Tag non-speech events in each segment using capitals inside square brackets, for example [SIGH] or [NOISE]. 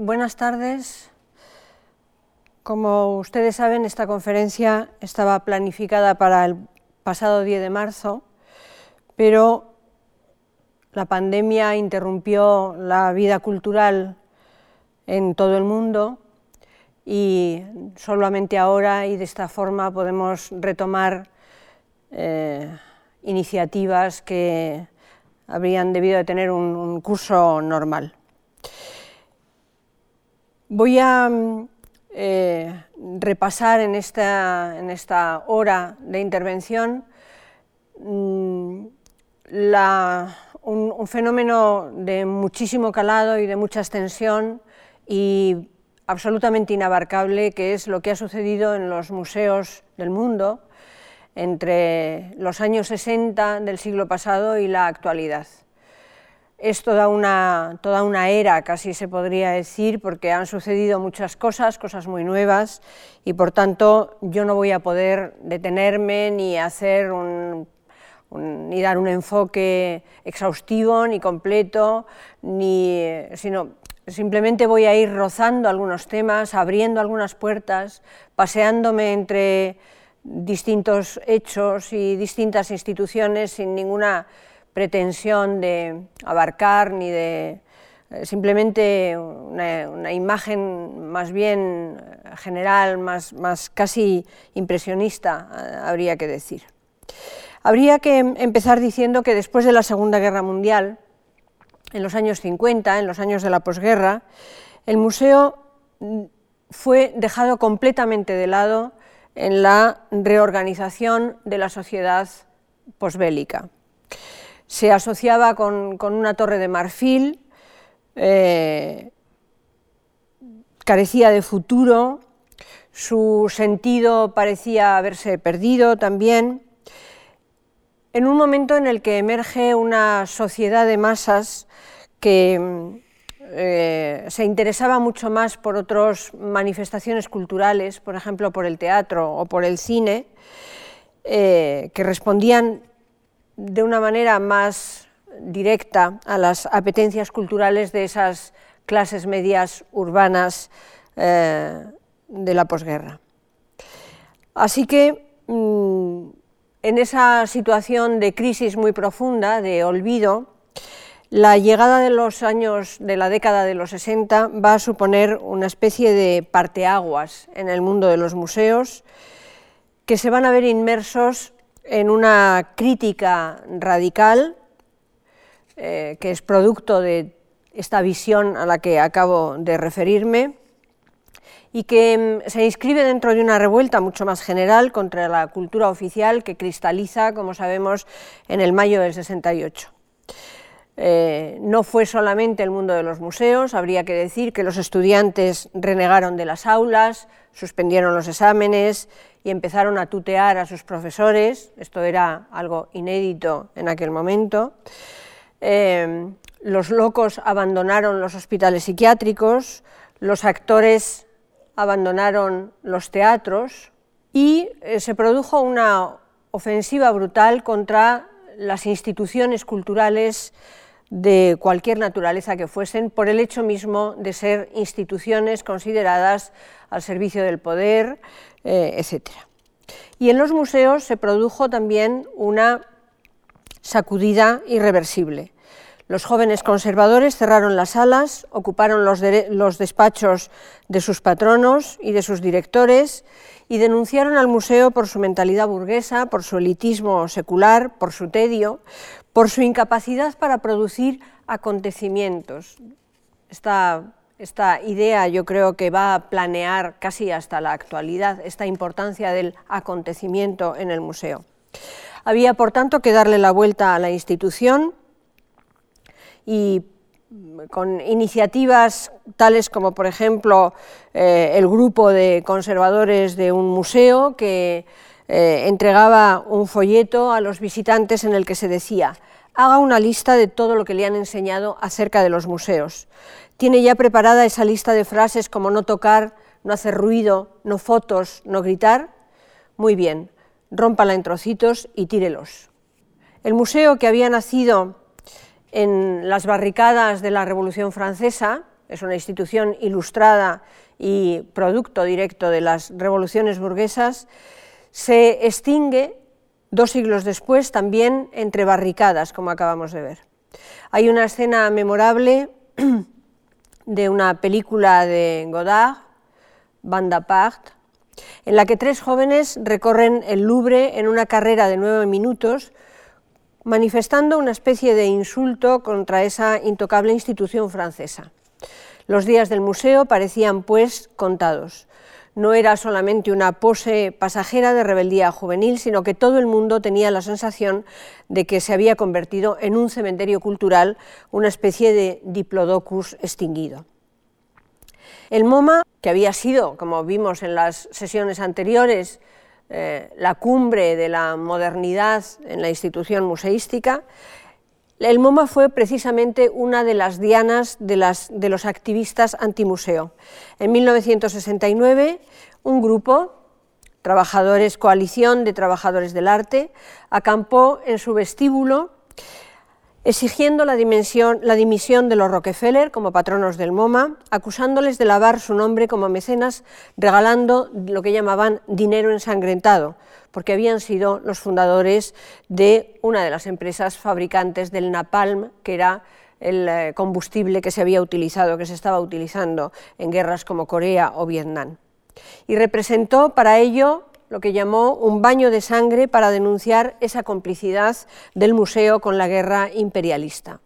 buenas tardes. Como ustedes saben, esta conferencia estaba planificada para el pasado 10 de marzo, pero la pandemia interrumpió la vida cultural en todo el mundo y solamente ahora y de esta forma podemos retomar eh, iniciativas que habrían debido de tener un, curso normal. Voy a eh, repasar en esta, en esta, hora de intervención mm, un, un, fenómeno de muchísimo calado y de mucha extensión y absolutamente inabarcable, que es lo que ha sucedido en los museos del mundo entre los años 60 del siglo pasado y la actualidad. Es toda una, toda una era, casi se podría decir, porque han sucedido muchas cosas, cosas muy nuevas, y por tanto yo no voy a poder detenerme ni hacer ni dar un enfoque exhaustivo ni completo, ni, sino simplemente voy a ir rozando algunos temas, abriendo algunas puertas, paseándome entre distintos hechos y distintas instituciones sin ninguna pretensión de abarcar ni de eh, simplemente una, imagen más bien general, más, más casi impresionista, eh, habría que decir. Habría que empezar diciendo que después de la Segunda Guerra Mundial, en los años 50, en los años de la posguerra, el museo mm, fue dejado completamente de lado en la reorganización de la sociedad posbélica. Se asociaba con, una torre de marfil, eh, carecía de futuro, su sentido parecía haberse perdido también. En un momento en el que emerge una sociedad de masas que eh, se interesaba mucho más por otras manifestaciones culturales, por ejemplo por el teatro o por el cine, eh, que respondían de una manera más directa a las apetencias culturales de esas clases medias urbanas eh, de la posguerra. Así que mm, en esa situación de crisis muy profunda, de olvido, la llegada de los años de la década de los 60 va a suponer una especie de parteaguas en el mundo de los museos que se van a ver inmersos en una crítica radical eh, que es producto de esta visión a la que acabo de referirme y que mm, se inscribe dentro de una revuelta mucho más general contra la cultura oficial que cristaliza, como sabemos, en el mayo del 68. Eh, no fue solamente el mundo de los museos, habría que decir que los estudiantes renegaron de las aulas, suspendieron los exámenes y empezaron a tutear a sus profesores, esto era algo inédito en aquel momento. Eh, los locos abandonaron los hospitales psiquiátricos, los actores abandonaron los teatros y eh, se produjo una ofensiva brutal contra las instituciones culturales de cualquier naturaleza que fuesen, por el hecho mismo de ser instituciones consideradas al servicio del poder, eh, etc. Y en los museos se produjo también una sacudida irreversible. Los jóvenes conservadores cerraron las salas, ocuparon los, los, despachos de sus patronos y de sus directores y denunciaron al museo por su mentalidad burguesa, por su elitismo secular, por su tedio, por su incapacidad para producir acontecimientos. Esta, esta idea yo creo que va a planear casi hasta la actualidad esta importancia del acontecimiento en el museo. Había, por tanto, que darle la vuelta a la institución y con iniciativas tales como, por ejemplo, eh, el grupo de conservadores de un museo que eh, entregaba un folleto a los visitantes en el que se decía, haga una lista de todo lo que le han enseñado acerca de los museos. Tiene ya preparada esa lista de frases como no tocar, no hacer ruido, no fotos, no gritar. Muy bien, rómpala en trocitos y tírelos. El museo que había nacido en las barricadas de la Revolución Francesa es una institución ilustrada y producto directo de las revoluciones burguesas, se extingue dos siglos después también entre barricadas, como acabamos de ver. Hay una escena memorable [CLEARS THROAT] de una película de Godard, Banda Part, en la que tres jóvenes recorren el Louvre en una carrera de nueve minutos, manifestando una especie de insulto contra esa intocable institución francesa. Los días del museo parecían, pues, contados. No era solamente una pose pasajera de rebeldía juvenil, sino que todo el mundo tenía la sensación de que se había convertido en un cementerio cultural, una especie de diplodocus extinguido. El MoMA, que había sido, como vimos en las sesiones anteriores, eh, la cumbre de la modernidad en la institución museística, el MoMA fue precisamente una de las dianas de, los activistas antimuseo. En 1969, un grupo, Trabajadores Coalición de Trabajadores del Arte, acampó en su vestíbulo exigiendo la, la, dimisión de los Rockefeller como patronos del MoMA, acusándoles de lavar su nombre como mecenas, regalando lo que llamaban dinero ensangrentado, porque habían sido los fundadores de una de las empresas fabricantes del napalm, que era el eh, combustible que se había utilizado, que se estaba utilizando en guerras como Corea o Vietnam. Y representó para ello lo que llamó un baño de sangre para denunciar esa complicidad del museo con la guerra imperialista.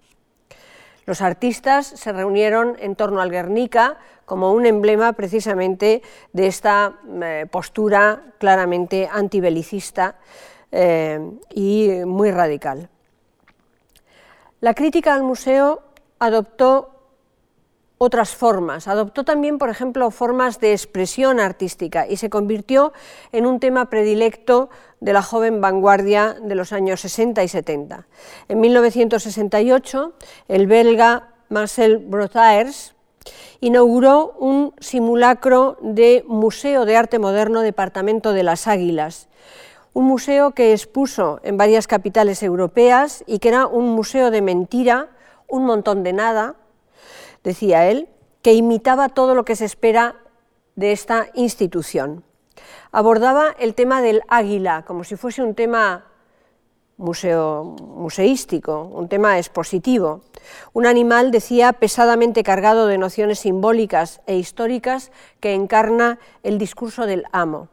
Los artistas se reunieron en torno al Guernica como un emblema precisamente de esta eh, postura claramente antibelicista eh, y muy radical. La crítica al museo adoptó otras formas. Adoptó también, por ejemplo, formas de expresión artística y se convirtió en un tema predilecto de la joven vanguardia de los años 60 y 70. En 1968, el belga Marcel Brothaers inauguró un simulacro de Museo de Arte Moderno Departamento de las Águilas, un museo que expuso en varias capitales europeas y que era un museo de mentira, un montón de nada, decía él, que imitaba todo lo que se espera de esta institución. Abordaba el tema del águila como si fuese un tema museo, museístico, un tema expositivo. Un animal, decía, pesadamente cargado de nociones simbólicas e históricas que encarna el discurso del amo.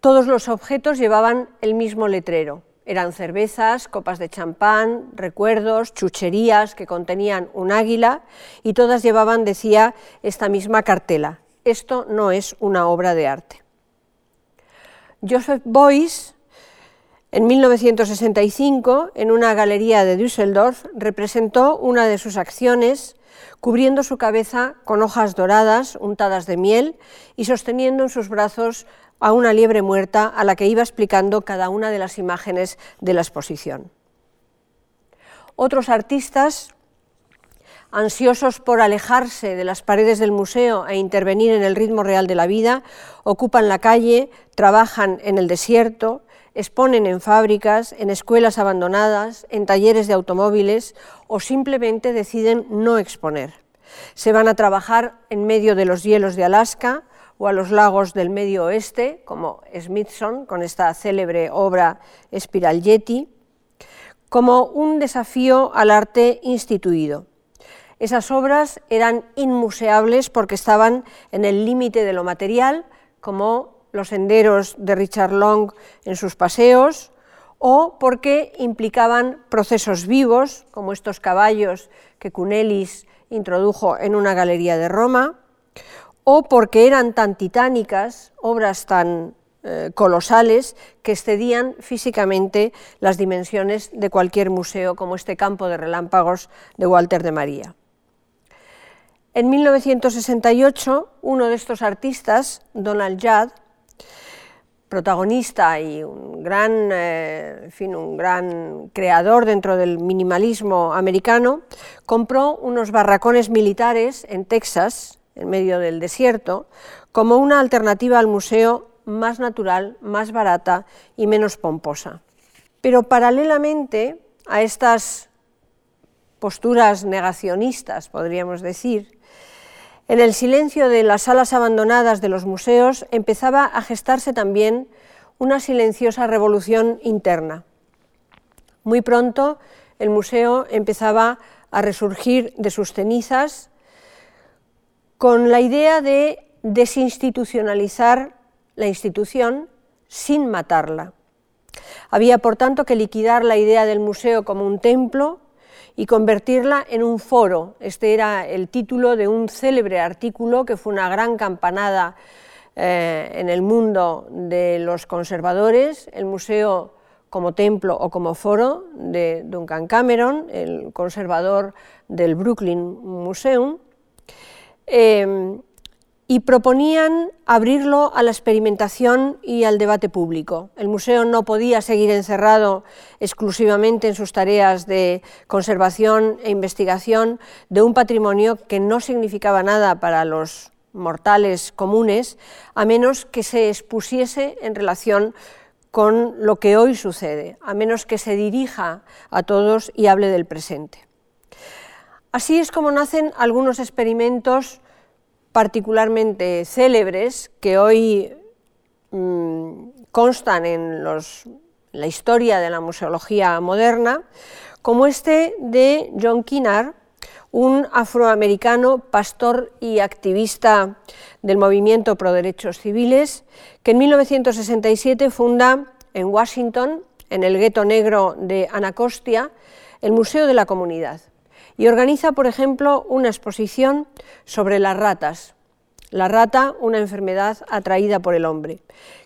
Todos los objetos llevaban el mismo letrero, eran cervezas, copas de champán, recuerdos, chucherías que contenían un águila y todas llevaban, decía, esta misma cartela. Esto no es una obra de arte. Joseph Beuys, en 1965, en una galería de Düsseldorf, representó una de sus acciones cubriendo su cabeza con hojas doradas untadas de miel y sosteniendo en sus brazos a una liebre muerta a la que iba explicando cada una de las imágenes de la exposición. Otros artistas, ansiosos por alejarse de las paredes del museo e intervenir en el ritmo real de la vida, ocupan la calle, trabajan en el desierto, exponen en fábricas, en escuelas abandonadas, en talleres de automóviles o simplemente deciden no exponer. Se van a trabajar en medio de los hielos de Alaska, o a los lagos del medio oeste, como Smithson, con esta célebre obra Spiral Yeti, como un desafío al arte instituido. Esas obras eran inmuseables porque estaban en el límite de lo material, como los senderos de Richard Long en sus paseos, o porque implicaban procesos vivos, como estos caballos que Cunelis introdujo en una galería de Roma, o porque eran tan titánicas, obras tan eh, colosales, que excedían físicamente las dimensiones de cualquier museo, como este campo de relámpagos de Walter de María. En 1968, uno de estos artistas, Donald Judd, protagonista y un gran, eh, fin, un gran creador dentro del minimalismo americano, compró unos barracones militares en Texas, en medio del desierto, como una alternativa al museo más natural, más barata y menos pomposa. Pero paralelamente a estas posturas negacionistas, podríamos decir, En el silencio de las salas abandonadas de los museos empezaba a gestarse también una silenciosa revolución interna. Muy pronto el museo empezaba a resurgir de sus cenizas con la idea de desinstitucionalizar la institución sin matarla. Había, por tanto, que liquidar la idea del museo como un templo y convertirla en un foro. Este era el título de un célebre artículo que fue una gran campanada eh, en el mundo de los conservadores, el museo como templo o como foro de Duncan Cameron, el conservador del Brooklyn Museum. Eh, y proponían abrirlo a la experimentación y al debate público. El museo no podía seguir encerrado exclusivamente en sus tareas de conservación e investigación de un patrimonio que no significaba nada para los mortales comunes, a menos que se expusiese en relación con lo que hoy sucede, a menos que se dirija a todos y hable del presente. Así es como nacen algunos experimentos particularmente célebres que hoy mm, constan en la historia de la museología moderna, como este de John Kinnard, un afroamericano pastor y activista del movimiento pro derechos civiles, que en 1967 funda en Washington, en el gueto negro de Anacostia, el Museo de la Comunidad y organiza, por ejemplo, una exposición sobre las ratas. La rata, una enfermedad atraída por el hombre,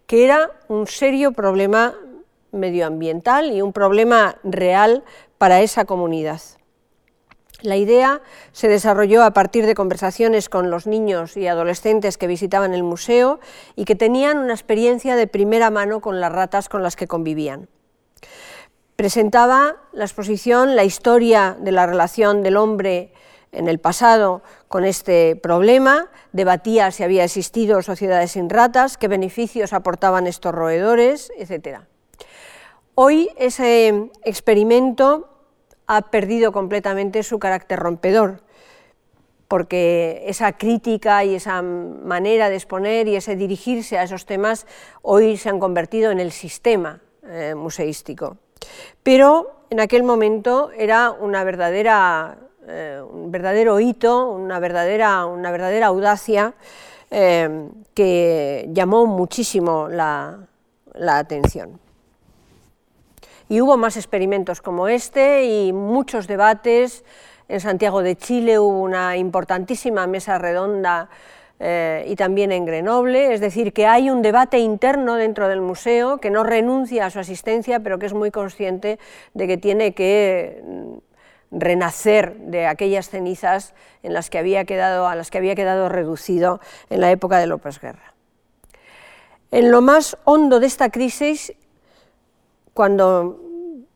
que era un serio problema medioambiental y un problema real para esa comunidad. La idea se desarrolló a partir de conversaciones con los niños y adolescentes que visitaban el museo y que tenían una experiencia de primera mano con las ratas con las que convivían. Presentaba la exposición la historia de la relación del hombre en el pasado con este problema, debatía si había existido sociedades sin ratas, qué beneficios aportaban estos roedores, etc. Hoy ese experimento ha perdido completamente su carácter rompedor, porque esa crítica y esa manera de exponer y ese dirigirse a esos temas hoy se han convertido en el sistema eh, museístico. Pero en aquel momento era eh, un verdadero hito, una verdadera, una verdadera audacia eh, que llamó muchísimo la, la atención. Y hubo más experimentos como este y muchos debates. En Santiago de Chile hubo una importantísima mesa redonda eh, y también en Grenoble, es decir, que hay un debate interno dentro del museo que no renuncia a su asistencia, pero que es muy consciente de que tiene que mm, renacer de aquellas cenizas en las que había quedado, a las que había quedado reducido en la época de López Guerra. En lo más hondo de esta crisis, cuando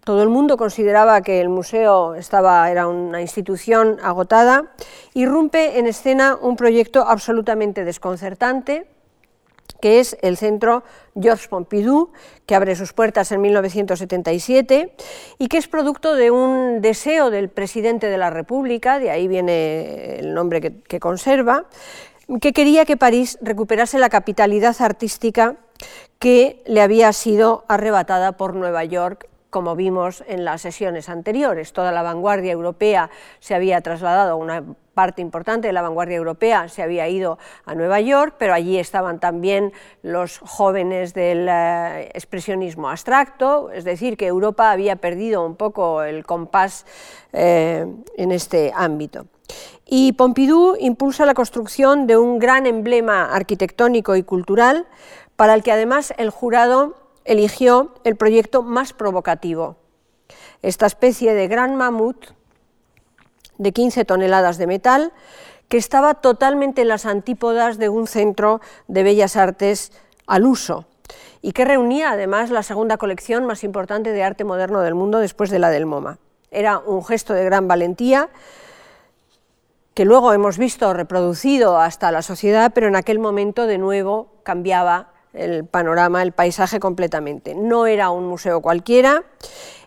todo el mundo consideraba que el museo estaba, era una institución agotada. Irrumpe en escena un proyecto absolutamente desconcertante, que es el Centro Georges Pompidou, que abre sus puertas en 1977 y que es producto de un deseo del presidente de la República, de ahí viene el nombre que, que conserva, que quería que París recuperase la capitalidad artística que le había sido arrebatada por Nueva York como vimos en las sesiones anteriores. Toda la vanguardia europea se había trasladado, una parte importante de la vanguardia europea se había ido a Nueva York, pero allí estaban también los jóvenes del eh, expresionismo abstracto, es decir, que Europa había perdido un poco el compás eh, en este ámbito. Y Pompidou impulsa la construcción de un gran emblema arquitectónico y cultural para el que además el jurado eligió el proyecto más provocativo, esta especie de gran mamut de 15 toneladas de metal que estaba totalmente en las antípodas de un centro de bellas artes al uso y que reunía además la segunda colección más importante de arte moderno del mundo después de la del MoMA. Era un gesto de gran valentía que luego hemos visto reproducido hasta la sociedad, pero en aquel momento de nuevo cambiaba el panorama, el paisaje completamente. No era un museo cualquiera,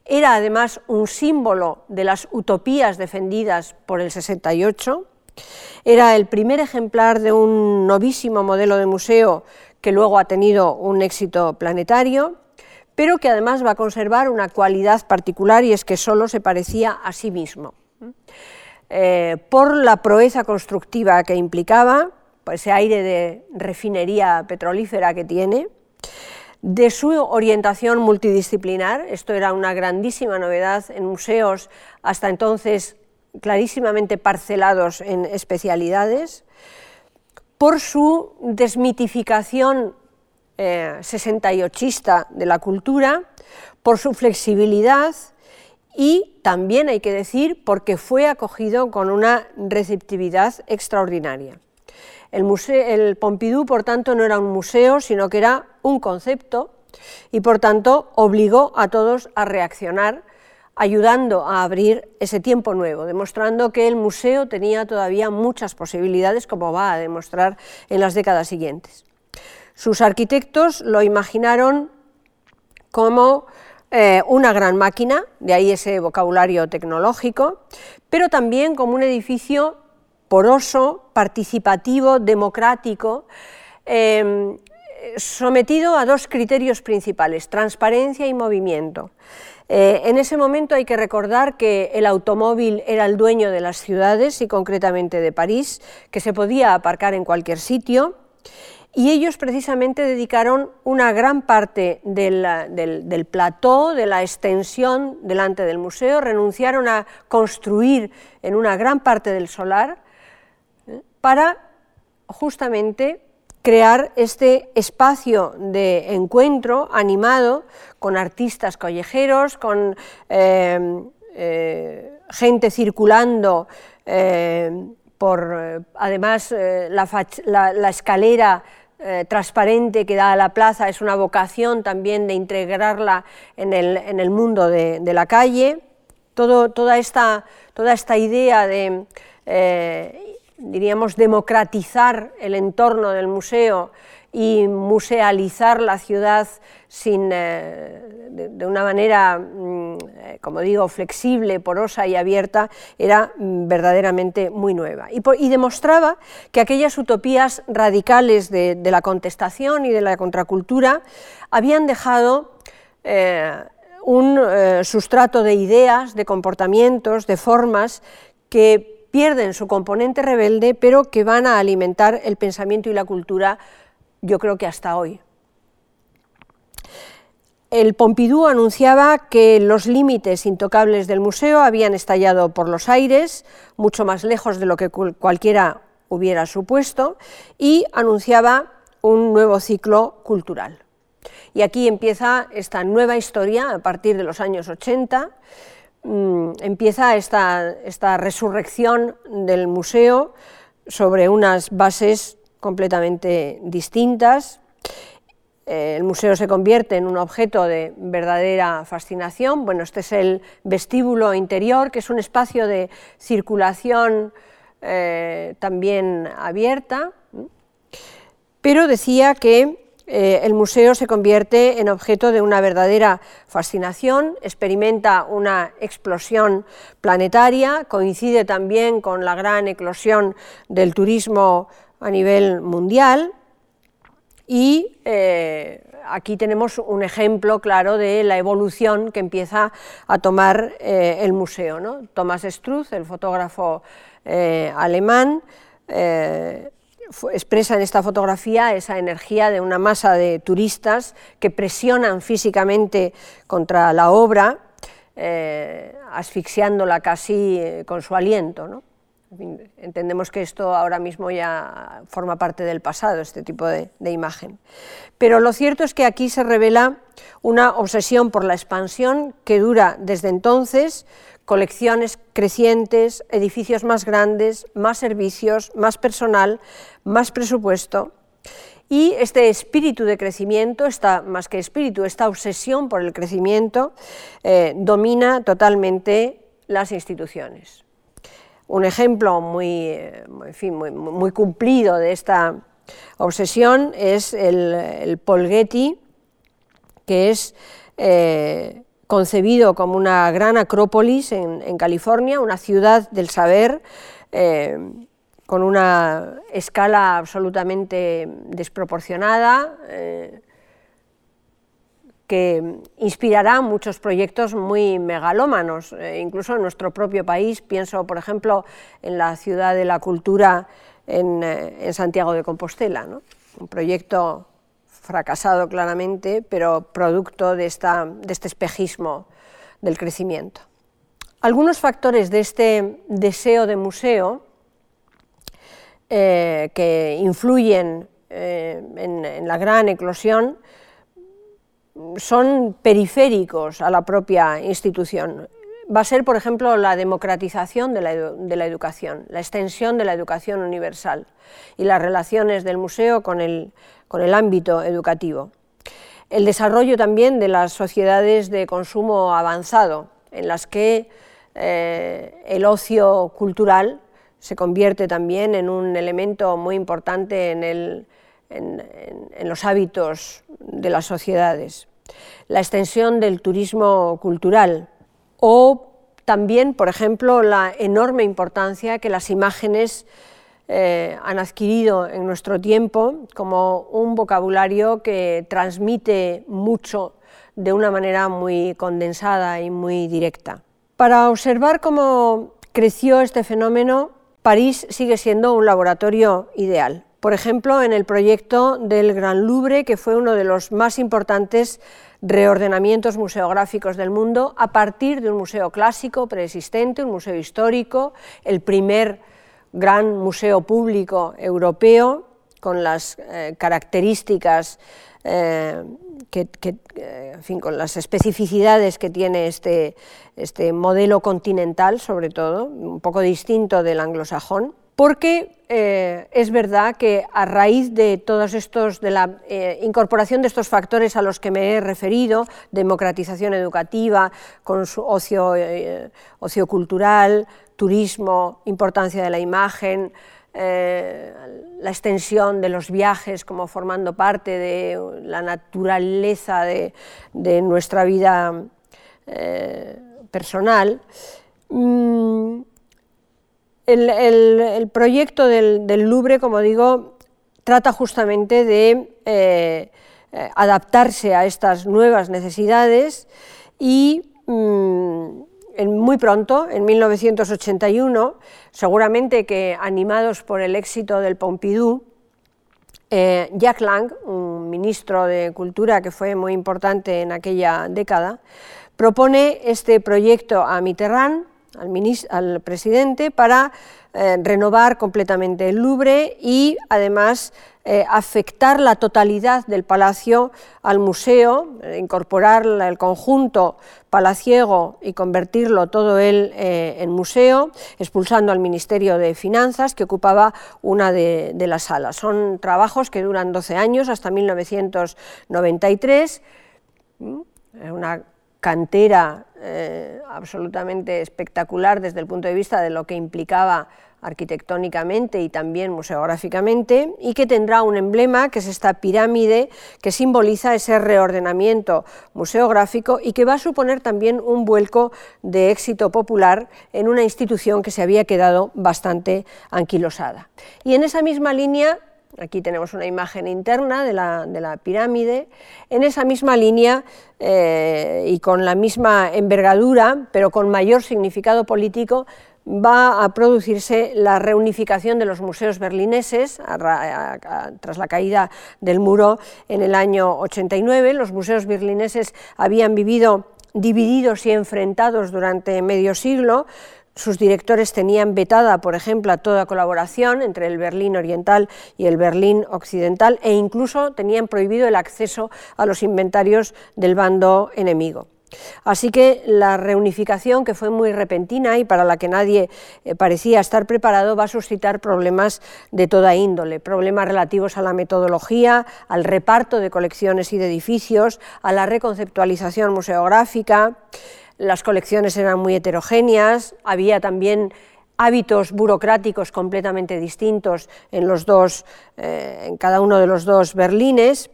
era además un símbolo de las utopías defendidas por el 68, Era el primer ejemplar de un novísimo modelo de museo que luego ha tenido un éxito planetario, pero que además va a conservar una cualidad particular y es que solo se parecía a sí mismo. Eh, por la proeza constructiva que implicaba, por ese aire de refinería petrolífera que tiene, de su orientación multidisciplinar, esto era una grandísima novedad en museos hasta entonces clarísimamente parcelados en especialidades, por su desmitificación eh, sesentayochista de la cultura, por su flexibilidad y también hay que decir porque fue acogido con una receptividad extraordinaria. El, el Pompidou, por tanto, no era un museo, sino que era un concepto y, por tanto, obligó a todos a reaccionar, ayudando a abrir ese tiempo nuevo, demostrando que el museo tenía todavía muchas posibilidades, como va a demostrar en las décadas siguientes. Sus arquitectos lo imaginaron como eh, una gran máquina, de ahí ese vocabulario tecnológico, pero también como un edificio poroso, participativo, democrático, em, sometido a dos criterios principales, transparencia y movimiento. Eh, en ese momento hay que recordar que el automóvil era el dueño de las ciudades y concretamente de París, que se podía aparcar en cualquier sitio y ellos precisamente dedicaron una gran parte del, del, plató, de la extensión delante del museo, renunciaron a construir en una gran parte del solar. Para justamente crear este espacio de encuentro animado con artistas callejeros, con eh, eh, gente circulando por, además, la, la escalera eh, transparente que da a la plaza es una vocación también de integrarla en el, mundo de, la calle. toda, esta, toda, esta, idea de, eh, diríamos, democratizar el entorno del museo y musealizar la ciudad sin, eh, de, una manera, mm, eh, como digo, flexible, porosa y abierta, era mm, verdaderamente muy nueva. Y, demostraba que aquellas utopías radicales de, la contestación y de la contracultura habían dejado eh, un sustrato de ideas, de comportamientos, de formas que pierden su componente rebelde, pero que van a alimentar el pensamiento y la cultura yo creo que hasta hoy. El Pompidou anunciaba que los límites intocables del museo habían estallado por los aires, mucho más lejos de lo que cualquiera hubiera supuesto, y anunciaba un nuevo ciclo cultural. Y aquí empieza esta nueva historia a partir de los años 80, mm, empieza esta, resurrección del museo sobre unas bases completamente distintas. Eh, el museo se convierte en un objeto de verdadera fascinación. Bueno, este es el vestíbulo interior, que es un espacio de circulación eh, también abierta, pero decía que eh, el museo se convierte en objeto de una verdadera fascinación, experimenta una explosión planetaria, coincide también con la gran eclosión del turismo a nivel mundial y eh, aquí tenemos un ejemplo claro de la evolución que empieza a tomar eh, el museo. ¿no? Thomas Struth, el fotógrafo alemán, expresa en esta fotografía esa energía de una masa de turistas que presionan físicamente contra la obra, asfixiándola casi con su aliento. ¿no? entendemos que esto ahora mismo ya forma parte del pasado, este tipo de, imagen. Pero lo cierto es que aquí se revela una obsesión por la expansión que dura desde entonces, colecciones crecientes, edificios más grandes, más servicios, más personal, más presupuesto. Y este espíritu de crecimiento, esta, más que espíritu, esta obsesión por el crecimiento, eh, domina totalmente las instituciones. Un ejemplo muy, muy, cumplido de esta obsesión es el, el Polghetti, que es eh, concebido como una gran acrópolis en, California, una ciudad del saber, eh, con una escala absolutamente desproporcionada, eh, que inspirará muchos proyectos muy megalómanos, eh, incluso en nuestro propio país. Pienso, por ejemplo, en la Ciudad de la Cultura en, eh, Santiago de Compostela, un proyecto fracasado claramente, pero producto de, esta, de este espejismo del crecimiento. Algunos factores de este deseo de museo eh, que influyen en, la gran eclosión son periféricos a la propia institución. Va a ser, por ejemplo, la democratización de la, educación, la extensión de la educación universal y las relaciones del museo con el, ámbito educativo. El desarrollo también de las sociedades de consumo avanzado, en las que eh, el ocio cultural se convierte también en un elemento muy importante en los hábitos de las sociedades la extensión del turismo cultural o también, por ejemplo, la enorme importancia que las imágenes eh, han adquirido en nuestro tiempo como un vocabulario que transmite mucho de una manera muy condensada y muy directa. Para observar cómo creció este fenómeno, París sigue siendo un laboratorio ideal. Por ejemplo, en el proyecto del Gran Louvre, que fue uno de los más importantes reordenamientos museográficos del mundo a partir de un museo clásico preexistente, un museo histórico, el primer gran museo público europeo con las eh, características, eh, que, eh, fin, con las especificidades que tiene este, este modelo continental, sobre todo, un poco distinto del anglosajón porque es verdad que a raíz de todos estos, de la incorporación de estos factores a los que me he referido, democratización educativa, con su ocio, ocio cultural, turismo, importancia de la imagen, la extensión de los viajes como formando parte de la naturaleza de, nuestra vida personal, mm, el, proyecto del, Louvre, como digo, trata justamente de eh, eh, adaptarse a estas nuevas necesidades y mm, muy pronto, en 1981, seguramente que animados por el éxito del Pompidou, eh, Jack Lang, un ministro de Cultura que fue muy importante en aquella década, propone este proyecto a Mitterrand al, presidente para eh, renovar completamente el Louvre y además eh, afectar la totalidad del palacio al museo, eh, incorporar el conjunto palaciego y convertirlo todo él en museo, expulsando al Ministerio de Finanzas que ocupaba una de, de las salas. Son trabajos que duran 12 años hasta 1993. Una cantera eh, absolutamente espectacular desde el punto de vista de lo que implicaba arquitectónicamente y también museográficamente, y que tendrá un emblema, que es esta pirámide que simboliza ese reordenamiento museográfico y que va a suponer también un vuelco de éxito popular en una institución que se había quedado bastante anquilosada. Y en esa misma línea Aquí tenemos una imagen interna de la, pirámide. En esa misma línea eh, y con la misma envergadura, pero con mayor significado político, va a producirse la reunificación de los museos berlineses tras la caída del muro en el año 89. Los museos berlineses habían vivido divididos y enfrentados durante medio siglo, sus directores tenían vetada, por ejemplo, toda colaboración entre el Berlín Oriental y el Berlín Occidental e incluso tenían prohibido el acceso a los inventarios del bando enemigo. Así que la reunificación, que fue muy repentina y para la que nadie eh, parecía estar preparado, va a suscitar problemas de toda índole, problemas relativos a la metodología, al reparto de colecciones y de edificios, a la reconceptualización museográfica, las colecciones eran muy heterogéneas, había también hábitos burocráticos completamente distintos en, los dos, eh, en cada uno de los dos Berlines.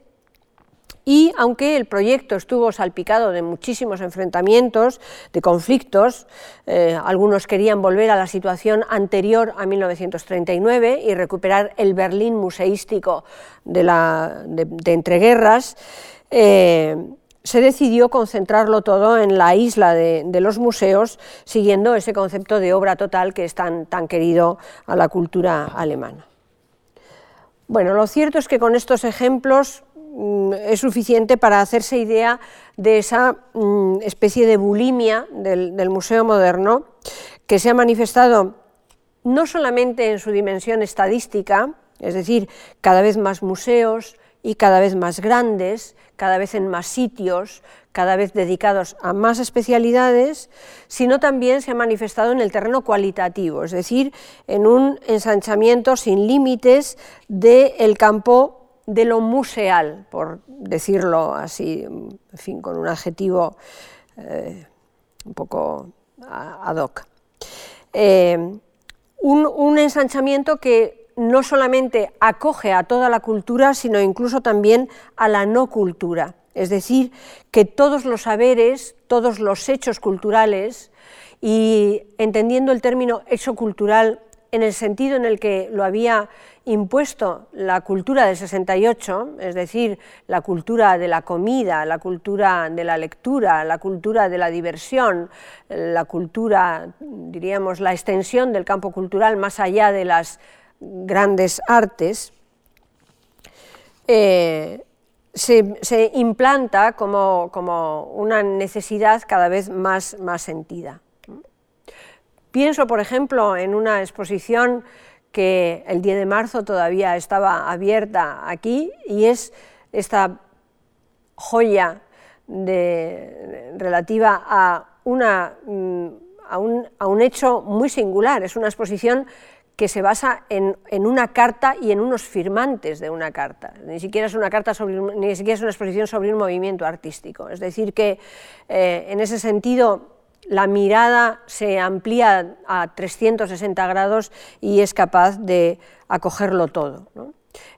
Y aunque el proyecto estuvo salpicado de muchísimos enfrentamientos, de conflictos, eh, algunos querían volver a la situación anterior a 1939 y recuperar el Berlín museístico de, entreguerras, eh, se decidió concentrarlo todo en la isla de, los museos, siguiendo ese concepto de obra total que es tan, tan querido a la cultura alemana. Bueno, lo cierto es que con estos ejemplos Mm, es suficiente para hacerse idea de esa mm, especie de bulimia del, museo moderno que se ha manifestado no solamente en su dimensión estadística, es decir, cada vez más museos y cada vez más grandes, cada vez en más sitios, cada vez dedicados a más especialidades, sino también se ha manifestado en el terreno cualitativo, es decir, en un ensanchamiento sin límites del campo de lo museal, por decirlo así, en fin, con un adjetivo eh, un poco ad hoc. Eh, un, ensanchamiento que no solamente acoge a toda la cultura, sino incluso también a la no cultura. Es decir, que todos los saberes, todos los hechos culturales, y entendiendo el término hecho cultural en el sentido en el que lo había impuesto la cultura del 68, es decir, la cultura de la comida, la cultura de la lectura, la cultura de la diversión, la cultura, diríamos, la extensión del campo cultural más allá de las grandes artes, eh, se, implanta como, como, una necesidad cada vez más, más sentida. Pienso, por ejemplo, en una exposición que el 10 de marzo todavía estaba abierta aquí y es esta joya relativa a, una, mm, a, un, hecho muy singular. Es una exposición que se basa en, una carta y en unos firmantes de una carta. Ni siquiera es una, carta sobre, ni siquiera es una exposición sobre un movimiento artístico. Es decir, que eh, en ese sentido la mirada se amplía a 360 grados y es capaz de acogerlo todo.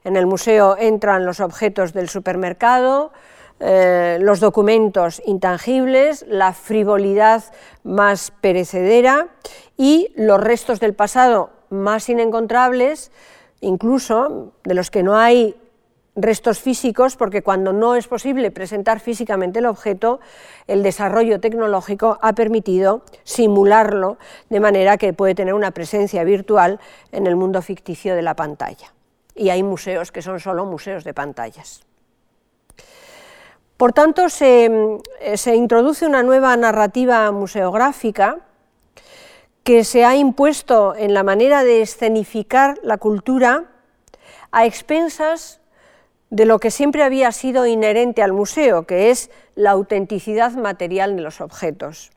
En el museo entran los objetos del supermercado, eh, los documentos intangibles, la frivolidad más perecedera y los restos del pasado más inencontrables, incluso de los que no hay restos físicos, porque cuando no es posible presentar físicamente el objeto, el desarrollo tecnológico ha permitido simularlo de manera que puede tener una presencia virtual en el mundo ficticio de la pantalla. Y hay museos que son solo museos de pantallas. Por tanto, se, se introduce una nueva narrativa museográfica que se ha impuesto en la manera de escenificar la cultura a expensas de lo que siempre había sido inherente al museo, que es la autenticidad material de los objetos.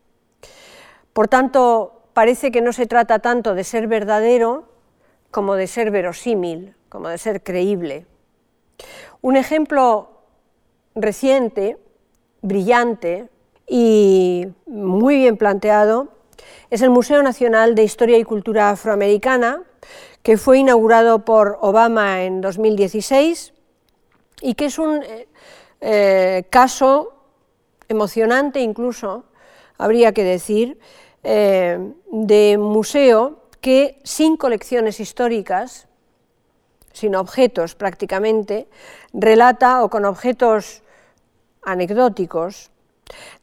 Por tanto, parece que no se trata tanto de ser verdadero como de ser verosímil, como de ser creíble. Un ejemplo reciente, brillante y muy bien planteado es el Museo Nacional de Historia y Cultura Afroamericana, que fue inaugurado por Obama en 2016 y que es un eh, eh, caso emocionante incluso, habría que decir, eh, de museo que sin colecciones históricas, sin objetos prácticamente, relata o con objetos anecdóticos,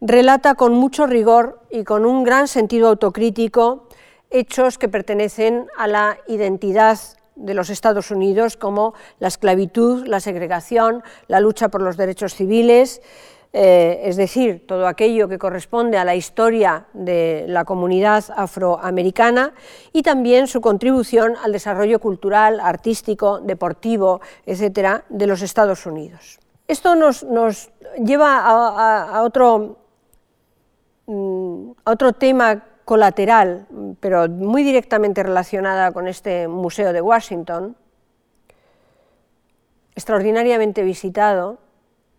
relata con mucho rigor y con un gran sentido autocrítico hechos que pertenecen a la identidad de los Estados Unidos como la esclavitud, la segregación, la lucha por los derechos civiles, eh, es decir, todo aquello que corresponde a la historia de la comunidad afroamericana y también su contribución al desarrollo cultural, artístico, deportivo, etcétera, de los Estados Unidos. Esto nos, lleva a, otro, mm, a otro tema colateral, pero muy directamente relacionada con este Museo de Washington, extraordinariamente visitado,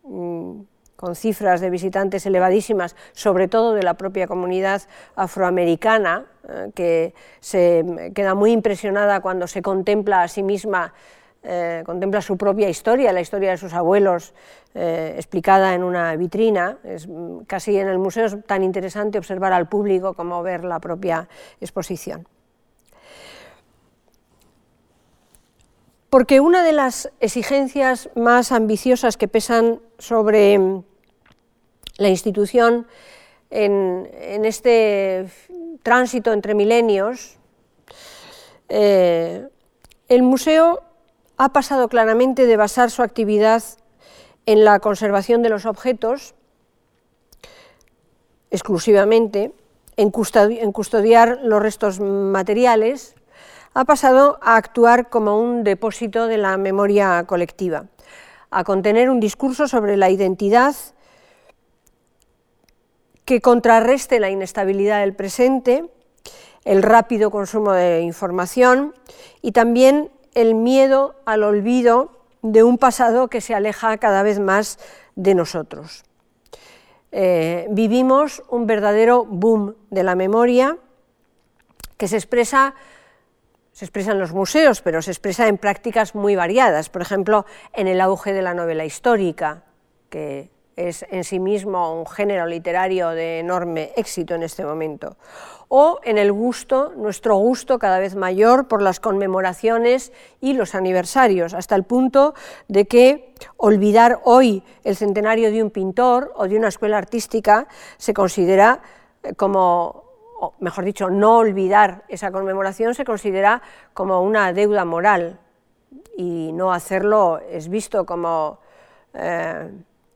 mm, con cifras de visitantes elevadísimas, sobre todo de la propia comunidad afroamericana, eh, que se queda muy impresionada cuando se contempla a sí misma eh, contempla su propia historia, la historia de sus abuelos, eh, explicada en una vitrina. Es mm, casi en el museo es tan interesante observar al público como ver la propia exposición. Porque una de las exigencias más ambiciosas que pesan sobre mm, la institución en, este tránsito entre milenios, eh, el museo ha pasado claramente de basar su actividad en la conservación de los objetos exclusivamente, en custodiar los restos materiales, ha pasado a actuar como un depósito de la memoria colectiva, a contener un discurso sobre la identidad que contrarreste la inestabilidad del presente, el rápido consumo de información y también el miedo al olvido de un pasado que se aleja cada vez más de nosotros. Eh, vivimos un verdadero boom de la memoria que se expresa, se expresa en los museos, pero se expresa en prácticas muy variadas. Por ejemplo, en el auge de la novela histórica, que es en sí mismo un género literario de enorme éxito en este momento, o en el gusto, nuestro gusto cada vez mayor por las conmemoraciones y los aniversarios, hasta el punto de que olvidar hoy el centenario de un pintor o de una escuela artística se considera eh, como, mejor dicho, no olvidar esa conmemoración se considera como una deuda moral. Y no hacerlo es visto como eh,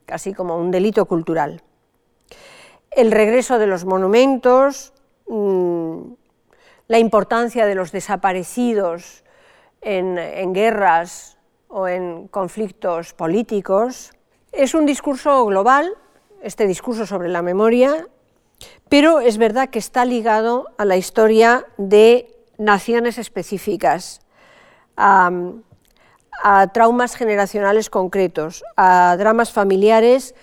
casi como un delito cultural. El regreso de los monumentos, mm, la importancia de los desaparecidos en, guerras o en conflictos políticos, es un discurso global, este discurso sobre la memoria, pero es verdad que está ligado a la historia de naciones específicas, traumas generacionales concretos, a dramas familiares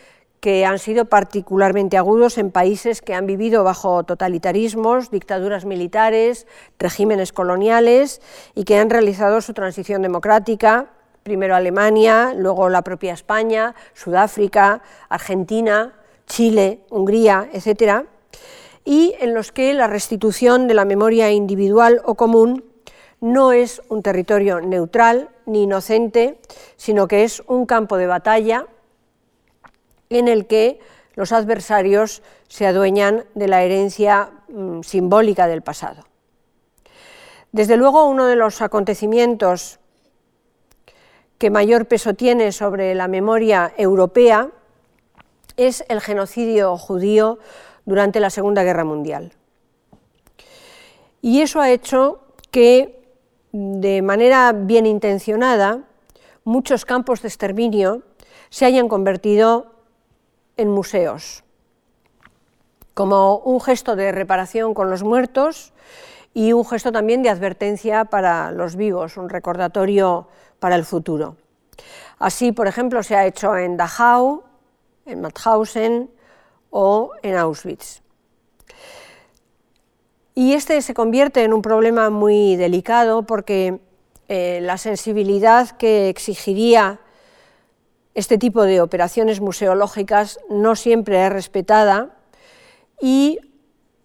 que han sido particularmente agudos en países que han vivido bajo totalitarismos, dictaduras militares, regímenes coloniales y que han realizado su transición democrática, primero Alemania, luego la propia España, Sudáfrica, Argentina, Chile, Hungría, etc., y en los que la restitución de la memoria individual o común no es un territorio neutral ni inocente, sino que es un campo de batalla en el que los adversarios se adueñan de la herencia mm, simbólica del pasado. Desde luego, uno de los acontecimientos que mayor peso tiene sobre la memoria europea es el genocidio judío durante la Segunda Guerra Mundial. Y eso ha hecho que de manera bien intencionada, muchos campos de exterminio se hayan convertido en museos, como un gesto de reparación con los muertos y un gesto también de advertencia para los vivos, un recordatorio para el futuro. Así, por ejemplo, se ha hecho en Dachau, en Mauthausen o en Auschwitz. Y este se convierte en un problema muy delicado porque eh, la sensibilidad que exigiría este tipo de operaciones museológicas no siempre es respetada y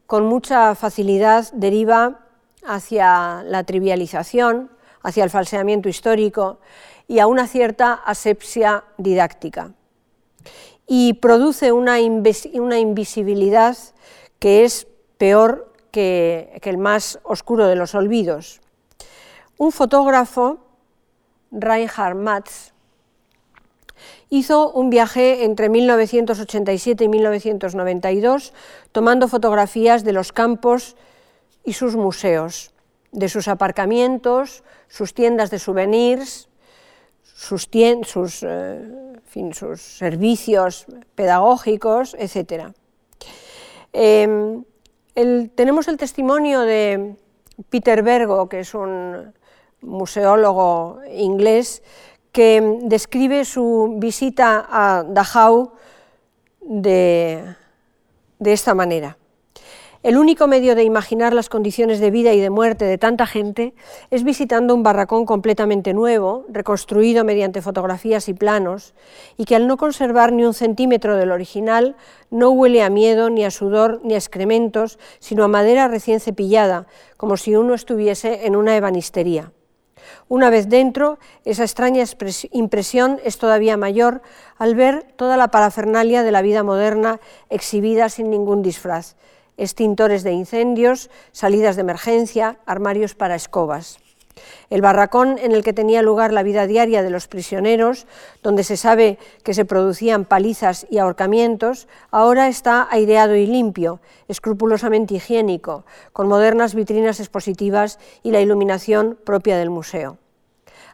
con mucha facilidad deriva hacia la trivialización, hacia el falseamiento histórico y a una cierta asepsia didáctica. Y produce una, una invisibilidad que es peor que, el más oscuro de los olvidos. Un fotógrafo, Reinhard Matz, hizo un viaje entre 1987 y 1992 tomando fotografías de los campos y sus museos, de sus aparcamientos, sus tiendas de souvenirs, sus, eh, servicios pedagógicos, etc tenemos el testimonio de Peter Bergo, que es un museólogo inglés, que describe su visita a Dachau de, esta manera. El único medio de imaginar las condiciones de vida y de muerte de tanta gente es visitando un barracón completamente nuevo, reconstruido mediante fotografías y planos, y que al no conservar ni un centímetro del original, no huele a miedo, ni a sudor, ni a excrementos, sino a madera recién cepillada, como si uno estuviese en una ebanistería. Una vez dentro, esa extraña impresión es todavía mayor al ver toda la parafernalia de la vida moderna exhibida sin ningún disfraz, extintores de incendios, salidas de emergencia, armarios para escobas. El barracón en el que tenía lugar la vida diaria de los prisioneros, donde se sabe que se producían palizas y ahorcamientos, ahora está aireado y limpio, escrupulosamente higiénico, con modernas vitrinas expositivas y la iluminación propia del museo.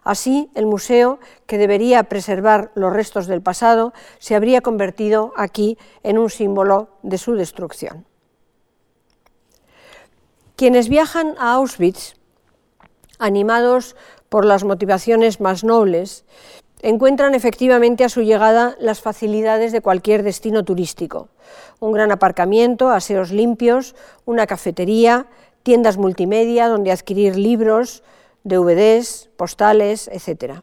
Así, el museo, que debería preservar los restos del pasado, se habría convertido aquí en un símbolo de su destrucción. Quienes viajan a Auschwitz, animados por las motivaciones más nobles, encuentran efectivamente a su llegada las facilidades de cualquier destino turístico. Un gran aparcamiento, aseos limpios, una cafetería, tiendas multimedia donde adquirir libros, DVDs, postales, etc.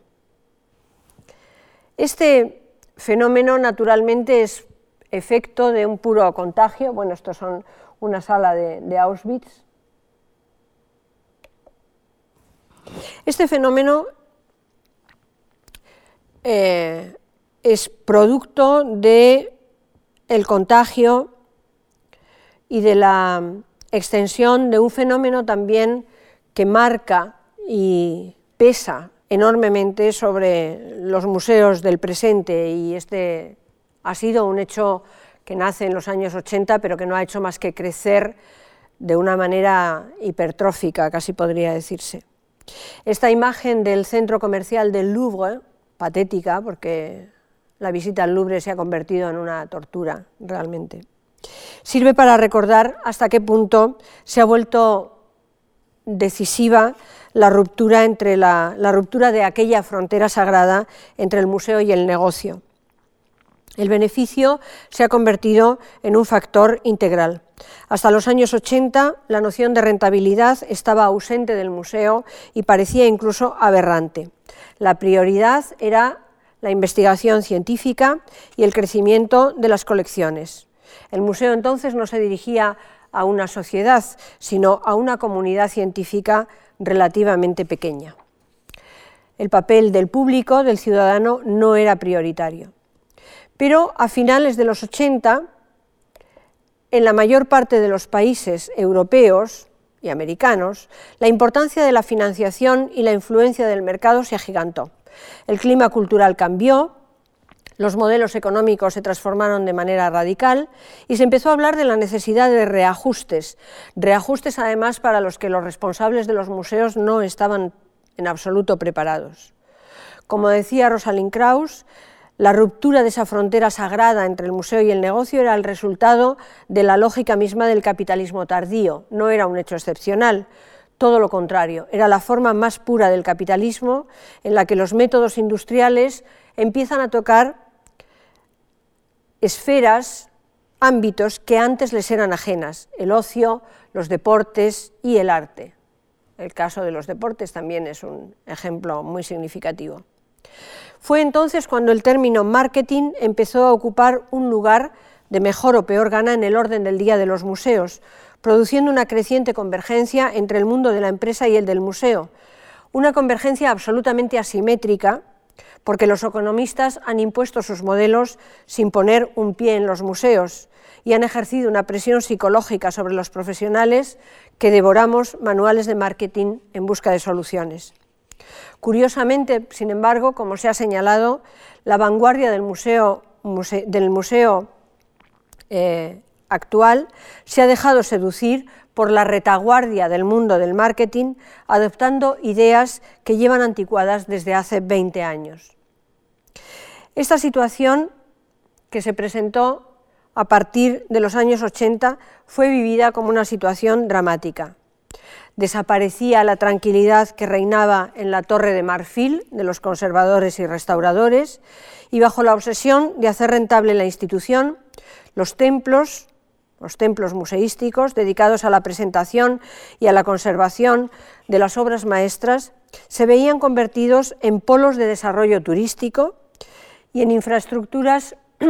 Este fenómeno naturalmente es efecto de un puro contagio. Bueno, estos son una sala de, de Auschwitz, Este fenómeno eh, es producto del contagio y de la extensión de un fenómeno también que marca y pesa enormemente sobre los museos del presente y este ha sido un hecho que nace en los años 80 pero que no ha hecho más que crecer de una manera hipertrófica, casi podría decirse. Esta imagen del centro comercial del Louvre, patética, porque la visita al Louvre se ha convertido en una tortura realmente, sirve para recordar hasta qué punto se ha vuelto decisiva la ruptura, entre la, ruptura de aquella frontera sagrada entre el museo y el negocio. El beneficio se ha convertido en un factor integral. Hasta los años 80 la noción de rentabilidad estaba ausente del museo y parecía incluso aberrante. La prioridad era la investigación científica y el crecimiento de las colecciones. El museo entonces no se dirigía a una sociedad, sino a una comunidad científica relativamente pequeña. El papel del público, del ciudadano, no era prioritario. Pero a finales de los 80, en la mayor parte de los países europeos y americanos, la importancia de la financiación y la influencia del mercado se agigantó. El clima cultural cambió, los modelos económicos se transformaron de manera radical y se empezó a hablar de la necesidad de reajustes, reajustes además para los que los responsables de los museos no estaban en absoluto preparados. Como decía Rosalind Krauss, la ruptura de esa frontera sagrada entre el museo y el negocio era el resultado de la lógica misma del capitalismo tardío, no era un hecho excepcional, todo lo contrario, era la forma más pura del capitalismo en la que los métodos industriales empiezan a tocar esferas, ámbitos que antes les eran ajenas, el ocio, los deportes y el arte. El caso de los deportes también es un ejemplo muy significativo. Fue entonces cuando el término marketing empezó a ocupar un lugar de mejor o peor gana en el orden del día de los museos, produciendo una creciente convergencia entre el mundo de la empresa y el del museo, una convergencia absolutamente asimétrica, porque los economistas han impuesto sus modelos sin poner un pie en los museos y han ejercido una presión psicológica sobre los profesionales que devoramos manuales de marketing en busca de soluciones. Curiosamente, sin embargo, como se ha señalado, la vanguardia del museo, eh, actual se ha dejado seducir por la retaguardia del mundo del marketing, adoptando ideas que llevan anticuadas desde hace 20 años. Esta situación, que se presentó a partir de los años 80, fue vivida como una situación dramática desaparecía la tranquilidad que reinaba en la torre de marfil de los conservadores y restauradores, y bajo la obsesión de hacer rentable la institución, los templos los templos museísticos dedicados a la presentación y a la conservación de las obras maestras, se veían convertidos en polos de desarrollo turístico y en infraestructuras, [CLEARS THROAT]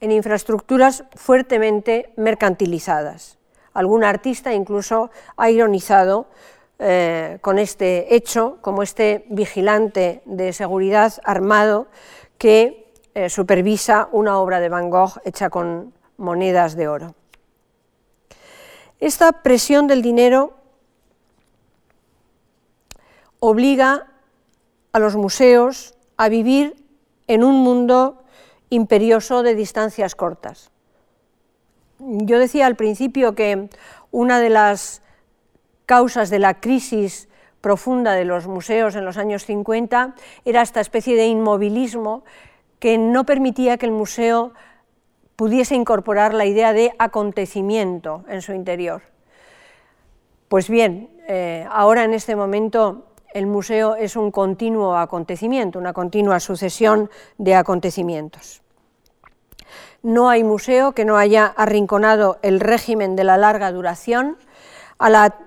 en infraestructuras fuertemente mercantilizadas. Algún artista incluso ha ironizado eh, con este hecho, como este vigilante de seguridad armado que eh, supervisa una obra de Van Gogh hecha con monedas de oro. Esta presión del dinero obliga a los museos a vivir en un mundo imperioso de distancias cortas. Yo decía al principio que una de las causas de la crisis profunda de los museos en los años 50 era esta especie de inmovilismo que no permitía que el museo pudiese incorporar la idea de acontecimiento en su interior. Pues bien, eh, ahora en este momento el museo es un continuo acontecimiento, una continua sucesión de acontecimientos. No hay museo que no haya arrinconado el régimen de la larga duración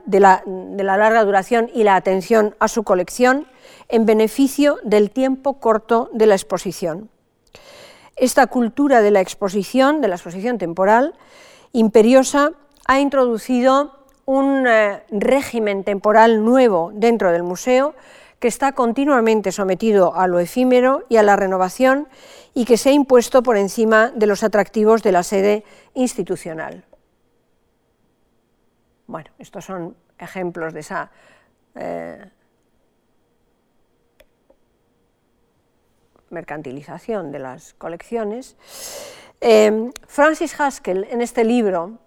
de, la, larga duración y la atención a su colección en beneficio del tiempo corto de la exposición. Esta cultura de la exposición, de la exposición temporal, imperiosa, ha introducido un eh, régimen temporal nuevo dentro del museo que está continuamente sometido a lo efímero y a la renovación y que se ha impuesto por encima de los atractivos de la sede institucional. Bueno, estos son ejemplos de esa eh, mercantilización de las colecciones. Eh, Francis Haskell, en este libro,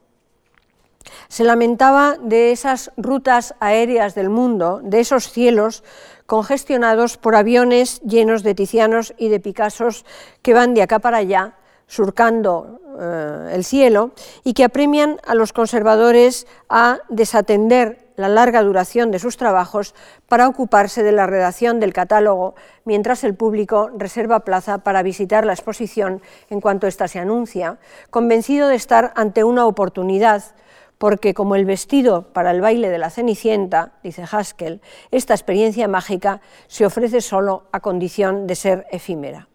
se lamentaba de esas rutas aéreas del mundo, de esos cielos congestionados por aviones llenos de Tizianos y de Picassos que van de acá para allá surcando eh, el cielo y que apremian a los conservadores a desatender la larga duración de sus trabajos para ocuparse de la redacción del catálogo, mientras el público reserva plaza para visitar la exposición en cuanto ésta se anuncia, convencido de estar ante una oportunidad, porque como el vestido para el baile de la Cenicienta, dice Haskell, esta experiencia mágica se ofrece solo a condición de ser efímera.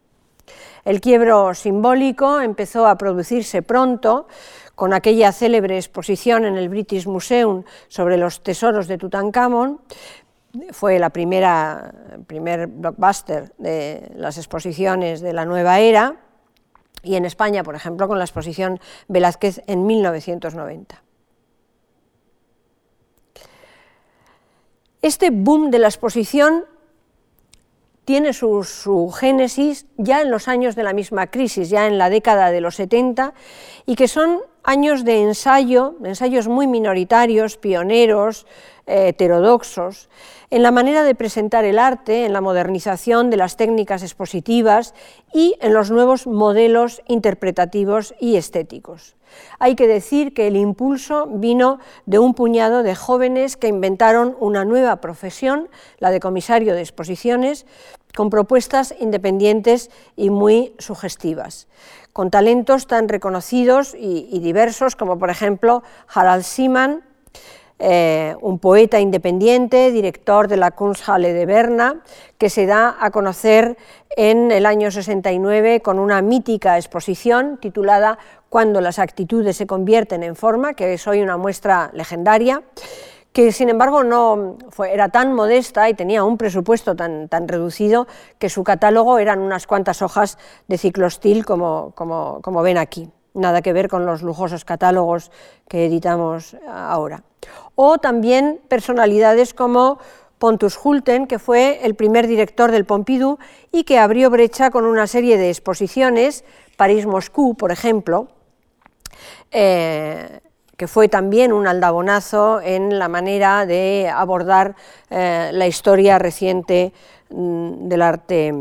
El quiebro simbólico empezó a producirse pronto con aquella célebre exposición en el British Museum sobre los tesoros de Tutankamón, fue la primera, primer blockbuster de las exposiciones de la nueva era, y en España, por ejemplo, con la exposición Velázquez en 1990. Este boom de la exposición tiene su, génesis ya en los años de la misma crisis, ya en la década de los 70, y que son años de ensayo, ensayos muy minoritarios, pioneros, eh, heterodoxos, en la manera de presentar el arte, en la modernización de las técnicas expositivas y en los nuevos modelos interpretativos y estéticos. Hay que decir que el impulso vino de un puñado de jóvenes que inventaron una nueva profesión, la de comisario de exposiciones, con propuestas independientes y muy sugestivas, con talentos tan reconocidos y, diversos como por ejemplo Harald Siemann, eh, un poeta independiente, director de la Kunsthalle de Berna, que se da a conocer en el año 69 con una mítica exposición titulada Cuando las actitudes se convierten en forma, que es hoy una muestra legendaria que sin embargo no era tan modesta y tenía un presupuesto tan, tan, reducido que su catálogo eran unas cuantas hojas de ciclostil como, como, ven aquí nada que ver con los lujosos catálogos que editamos ahora. O también personalidades como Pontus Hulten, que fue el primer director del Pompidou y que abrió brecha con una serie de exposiciones, París-Moscú, por ejemplo, eh, que fue también un aldabonazo en la manera de abordar eh, la historia reciente mm, del arte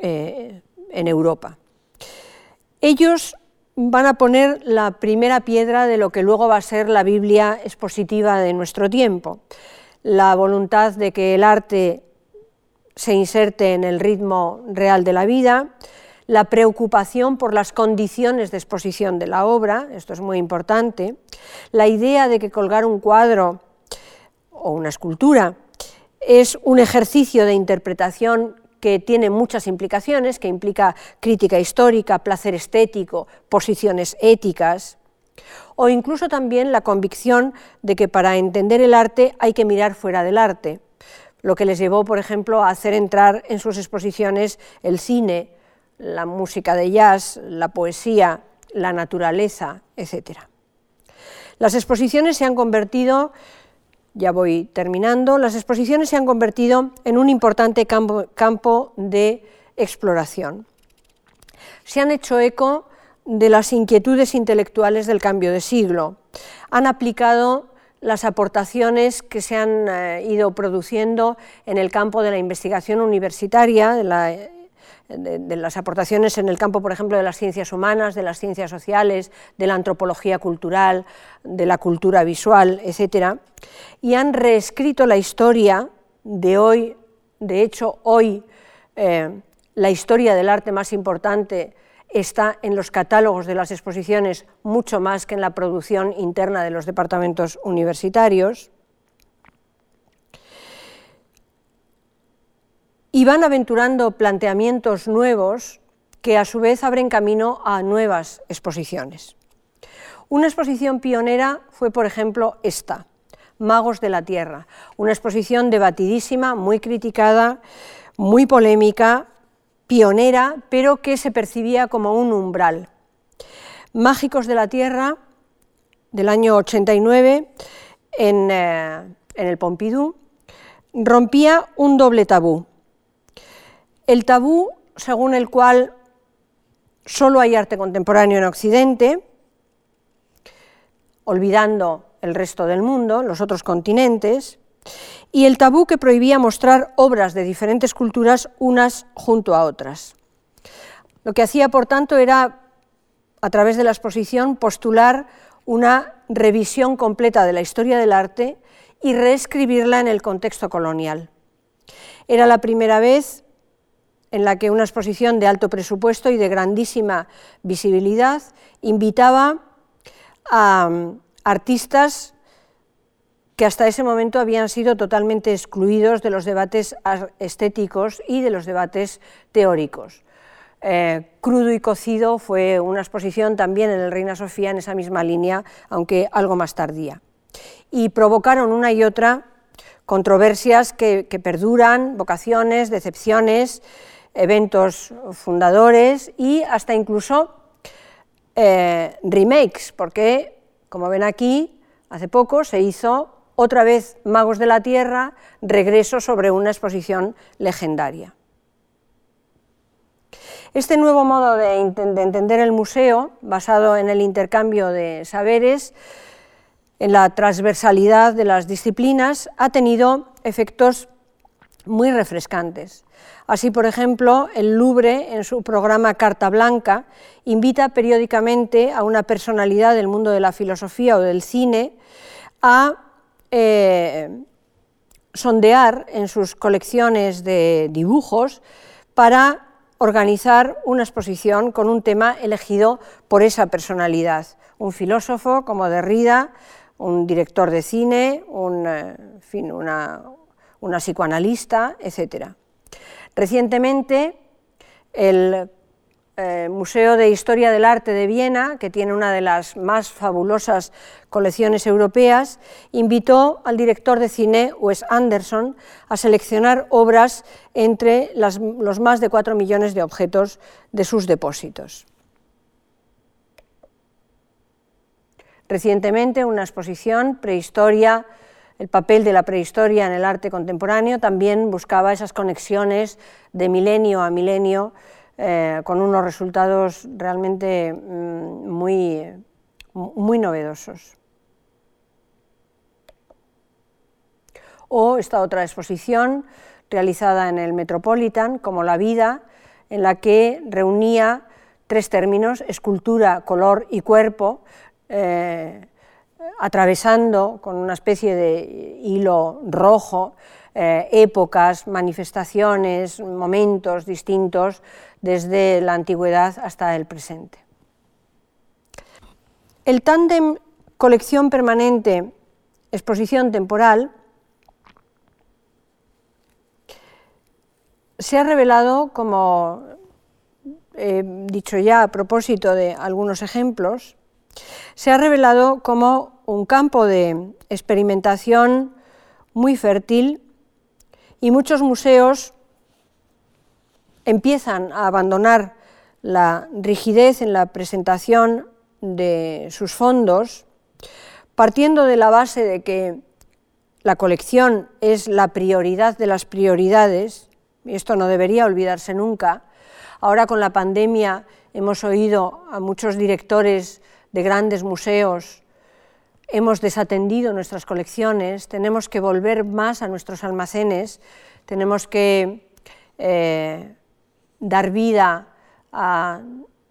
eh, en Europa. Ellos van a poner la primera piedra de lo que luego va a ser la Biblia expositiva de nuestro tiempo, la voluntad de que el arte se inserte en el ritmo real de la vida, la preocupación por las condiciones de exposición de la obra, esto es muy importante, la idea de que colgar un cuadro o una escultura es un ejercicio de interpretación que tiene muchas implicaciones, que implica crítica histórica, placer estético, posiciones éticas, o incluso también la convicción de que para entender el arte hay que mirar fuera del arte, lo que les llevó, por ejemplo, a hacer entrar en sus exposiciones el cine, la música de jazz, la poesía, la naturaleza, etc. Las exposiciones se han convertido, ya voy terminando, las exposiciones se han convertido en un importante campo, de exploración. Se han hecho eco de las inquietudes intelectuales del cambio de siglo. Han aplicado las aportaciones que se han eh, ido produciendo en el campo de la investigación universitaria, de, las aportaciones en el campo, por ejemplo, de las ciencias humanas, de las ciencias sociales, de la antropología cultural, de la cultura visual, etc. Y han reescrito la historia de hoy, de hecho, hoy eh, la historia del arte más importante está en los catálogos de las exposiciones mucho más que en la producción interna de los departamentos universitarios. Y van aventurando planteamientos nuevos que a su vez abren camino a nuevas exposiciones. Una exposición pionera fue, por ejemplo, esta, Magos de la Tierra, una exposición debatidísima, muy criticada, muy polémica, pionera, pero que se percibía como un umbral. Mágicos de la Tierra, del año 89, en, eh, en el Pompidou, rompía un doble tabú. El tabú según el cual solo hay arte contemporáneo en Occidente, olvidando el resto del mundo, los otros continentes, y el tabú que prohibía mostrar obras de diferentes culturas unas junto a otras. Lo que hacía, por tanto, era, a través de la exposición, postular una revisión completa de la historia del arte y reescribirla en el contexto colonial. Era la primera vez en la que una exposición de alto presupuesto y de grandísima visibilidad invitaba a mm, artistas que hasta ese momento habían sido totalmente excluidos de los debates estéticos y de los debates teóricos. Eh, crudo y cocido fue una exposición también en el Reina Sofía en esa misma línea, aunque algo más tardía. Y provocaron una y otra controversias que, perduran, vocaciones, decepciones, eventos fundadores y hasta incluso eh, remakes, porque, como ven aquí, hace poco se hizo otra vez Magos de la Tierra, regreso sobre una exposición legendaria. Este nuevo modo de, entender el museo, basado en el intercambio de saberes, en la transversalidad de las disciplinas, ha tenido efectos muy refrescantes. Así, por ejemplo, el Louvre, en su programa Carta Blanca, invita periódicamente a una personalidad del mundo de la filosofía o del cine a eh, sondear en sus colecciones de dibujos para organizar una exposición con un tema elegido por esa personalidad, un filósofo como Derrida, un director de cine, eh, una, una psicoanalista, etc. Recientemente, el eh, Museo de Historia del Arte de Viena, que tiene una de las más fabulosas colecciones europeas, invitó al director de cine Wes Anderson a seleccionar obras entre los más de cuatro millones de objetos de sus depósitos. Recientemente, una exposición, Prehistoria, el papel de la prehistoria en el arte contemporáneo, también buscaba esas conexiones de milenio a milenio eh, con unos resultados realmente mm, muy, muy novedosos. O esta otra exposición realizada en el Metropolitan, como La vida, en la que reunía tres términos, escultura, color y cuerpo, eh, atravesando con una especie de hilo rojo eh, épocas, manifestaciones, momentos distintos desde la antigüedad hasta el presente. El tándem colección permanente, exposición temporal, se ha revelado, como he dicho ya a propósito de algunos ejemplos, se ha revelado como un campo de experimentación muy fértil y muchos museos empiezan a abandonar la rigidez en la presentación de sus fondos, partiendo de la base de que la colección es la prioridad de las prioridades, y esto no debería olvidarse nunca. Ahora con la pandemia hemos oído a muchos directores de grandes museos, hemos desatendido nuestras colecciones, tenemos que volver más a nuestros almacenes, tenemos que eh, dar vida a,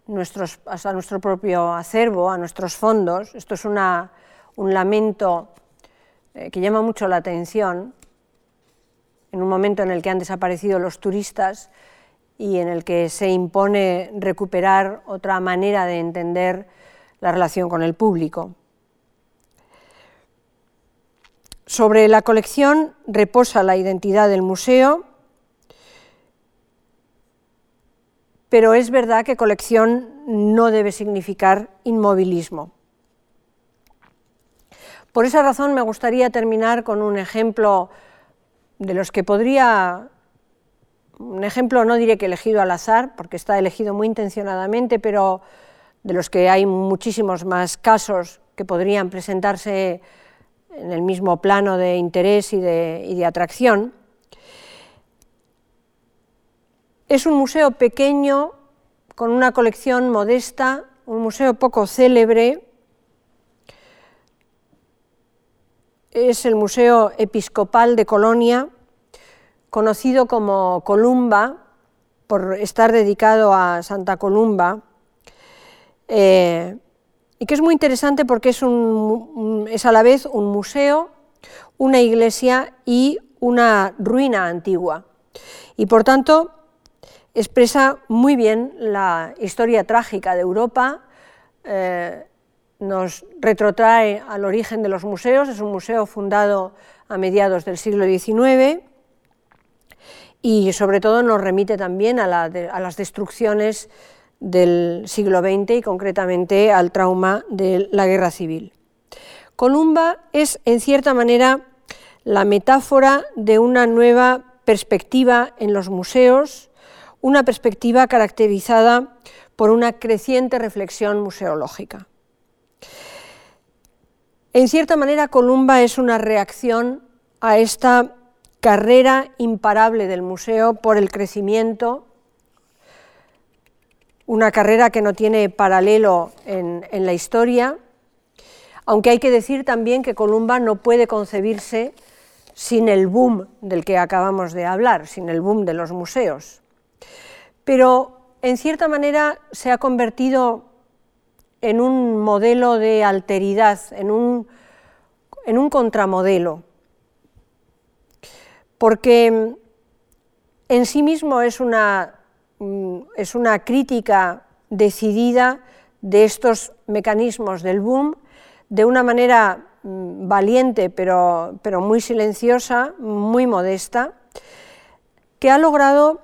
nuestros, a nuestro propio acervo, a nuestros fondos. Esto es una, un lamento eh, que llama mucho la atención en un momento en el que han desaparecido los turistas y en el que se impone recuperar otra manera de entender la relación con el público. Sobre la colección reposa la identidad del museo, pero es verdad que colección no debe significar inmovilismo. Por esa razón me gustaría terminar con un ejemplo de los que podría, un ejemplo no diré que elegido al azar, porque está elegido muy intencionadamente, pero de los que hay muchísimos más casos que podrían presentarse en el mismo plano de interés y de, atracción. Es un museo pequeño, con una colección modesta, un museo poco célebre. Es el Museo Episcopal de Colonia, conocido como Columba, por estar dedicado a Santa Columba. Eh, y que es muy interesante porque es, a la vez un museo, una iglesia y una ruina antigua. Y por tanto expresa muy bien la historia trágica de Europa, eh, nos retrotrae al origen de los museos, es un museo fundado a mediados del siglo XIX y sobre todo nos remite también a las destrucciones del siglo XX y concretamente al trauma de la guerra civil. Columba es, en cierta manera, la metáfora de una nueva perspectiva en los museos, una perspectiva caracterizada por una creciente reflexión museológica. En cierta manera, Columba es una reacción a esta carrera imparable del museo por el crecimiento una carrera que no tiene paralelo en, la historia, aunque hay que decir también que Columba no puede concebirse sin el boom del que acabamos de hablar, sin el boom de los museos. Pero en cierta manera se ha convertido en un modelo de alteridad, en un, en un contramodelo, porque en sí mismo es una es una crítica decidida de estos mecanismos del boom, de una manera mm, valiente pero, pero muy silenciosa, muy modesta, que ha logrado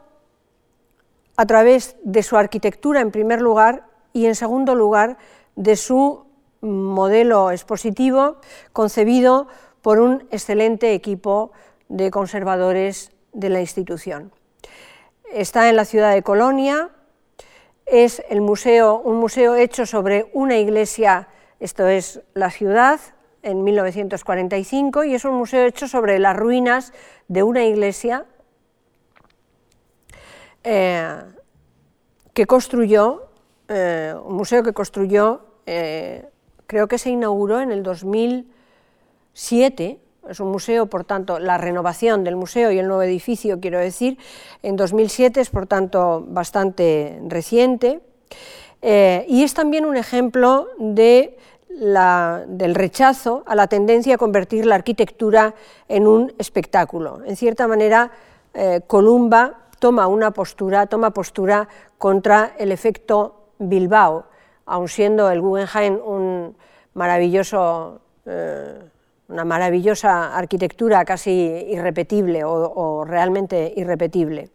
a través de su arquitectura en primer lugar y en segundo lugar de su modelo expositivo concebido por un excelente equipo de conservadores de la institución está en la ciudad de Colonia, es el museo, un museo hecho sobre una iglesia, esto es la ciudad, en 1945, y es un museo hecho sobre las ruinas de una iglesia eh, que construyó, eh, un museo que construyó, eh, creo que se inauguró en el 2007, es un museo, por tanto, la renovación del museo y el nuevo edificio, quiero decir, en 2007 es, por tanto, bastante reciente. Eh, y es también un ejemplo de del rechazo a la tendencia a convertir la arquitectura en un espectáculo. En cierta manera, eh, Columba toma una postura, toma postura contra el efecto Bilbao, aun siendo el Guggenheim un maravilloso, eh, una maravillosa arquitectura casi irrepetible o realmente irrepetible.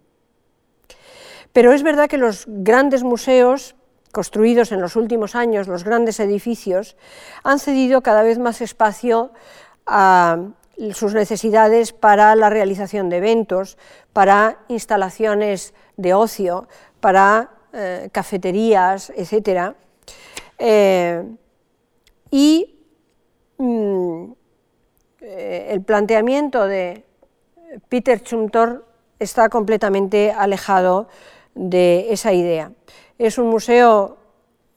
Pero es verdad que los grandes museos construidos en los últimos años, los grandes edificios, han cedido cada vez más espacio a sus necesidades para la realización de eventos, para instalaciones de ocio, para eh, cafeterías, etc. Eh, y mm, eh, el planteamiento de Peter Chumtor está completamente alejado de esa idea. Es un museo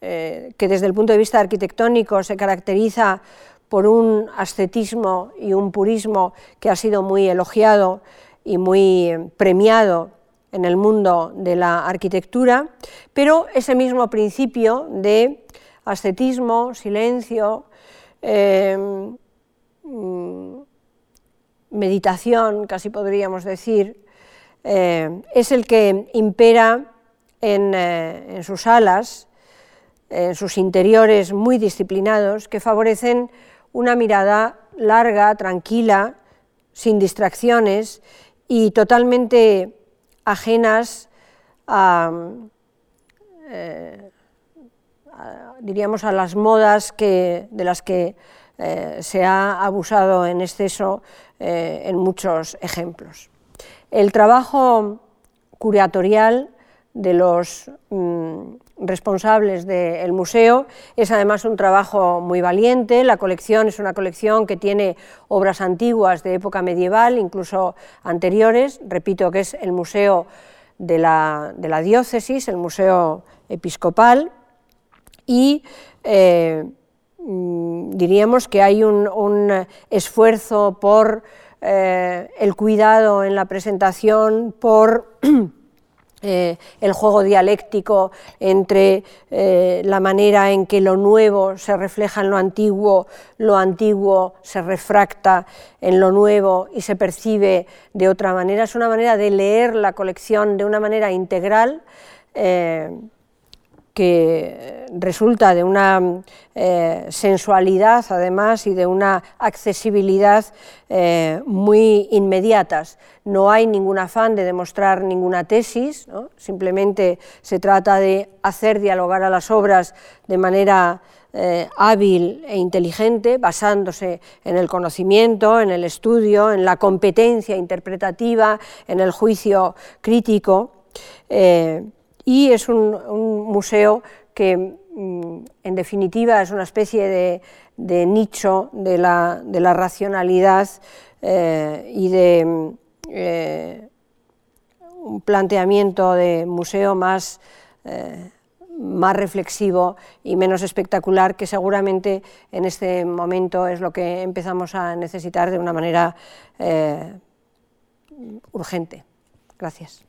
eh, que desde el punto de vista arquitectónico se caracteriza por un ascetismo y un purismo que ha sido muy elogiado y muy premiado en el mundo de la arquitectura, pero ese mismo principio de ascetismo, silencio, mm, meditación, casi podríamos decir, eh, es el que impera eh, en, sus alas, en sus interiores muy disciplinados, que favorecen una mirada larga, tranquila, sin distracciones y totalmente ajenas a, eh, diríamos, a las modas que, de las que eh, se ha abusado en exceso en muchos ejemplos. El trabajo curatorial de los mm, responsables del museo. Es además un trabajo muy valiente. La colección es una colección que tiene obras antiguas de época medieval, incluso anteriores. Repito que es el museo de la, diócesis, el museo episcopal. Y eh, diríamos que hay un, esfuerzo por eh, el cuidado en la presentación, por [CLEARS THROAT] Eh, el juego dialéctico entre eh, la manera en que lo nuevo se refleja en lo antiguo, lo antiguo se refracta en lo nuevo y se percibe de otra manera. Es una manera de leer la colección de una manera integral. Que resulta de una eh, sensualidad además y de una accesibilidad eh, muy inmediatas. No hay ningún afán de demostrar ninguna tesis, simplemente se trata de hacer dialogar a las obras de manera eh, hábil e inteligente, basándose en el conocimiento, en el estudio, en la competencia interpretativa, en el juicio crítico y es un, museo que mm, en definitiva es una especie de, nicho de la, racionalidad eh, y de eh, un planteamiento de museo más, eh, más reflexivo y menos espectacular que seguramente en este momento es lo que empezamos a necesitar de una manera urgente. Gracias.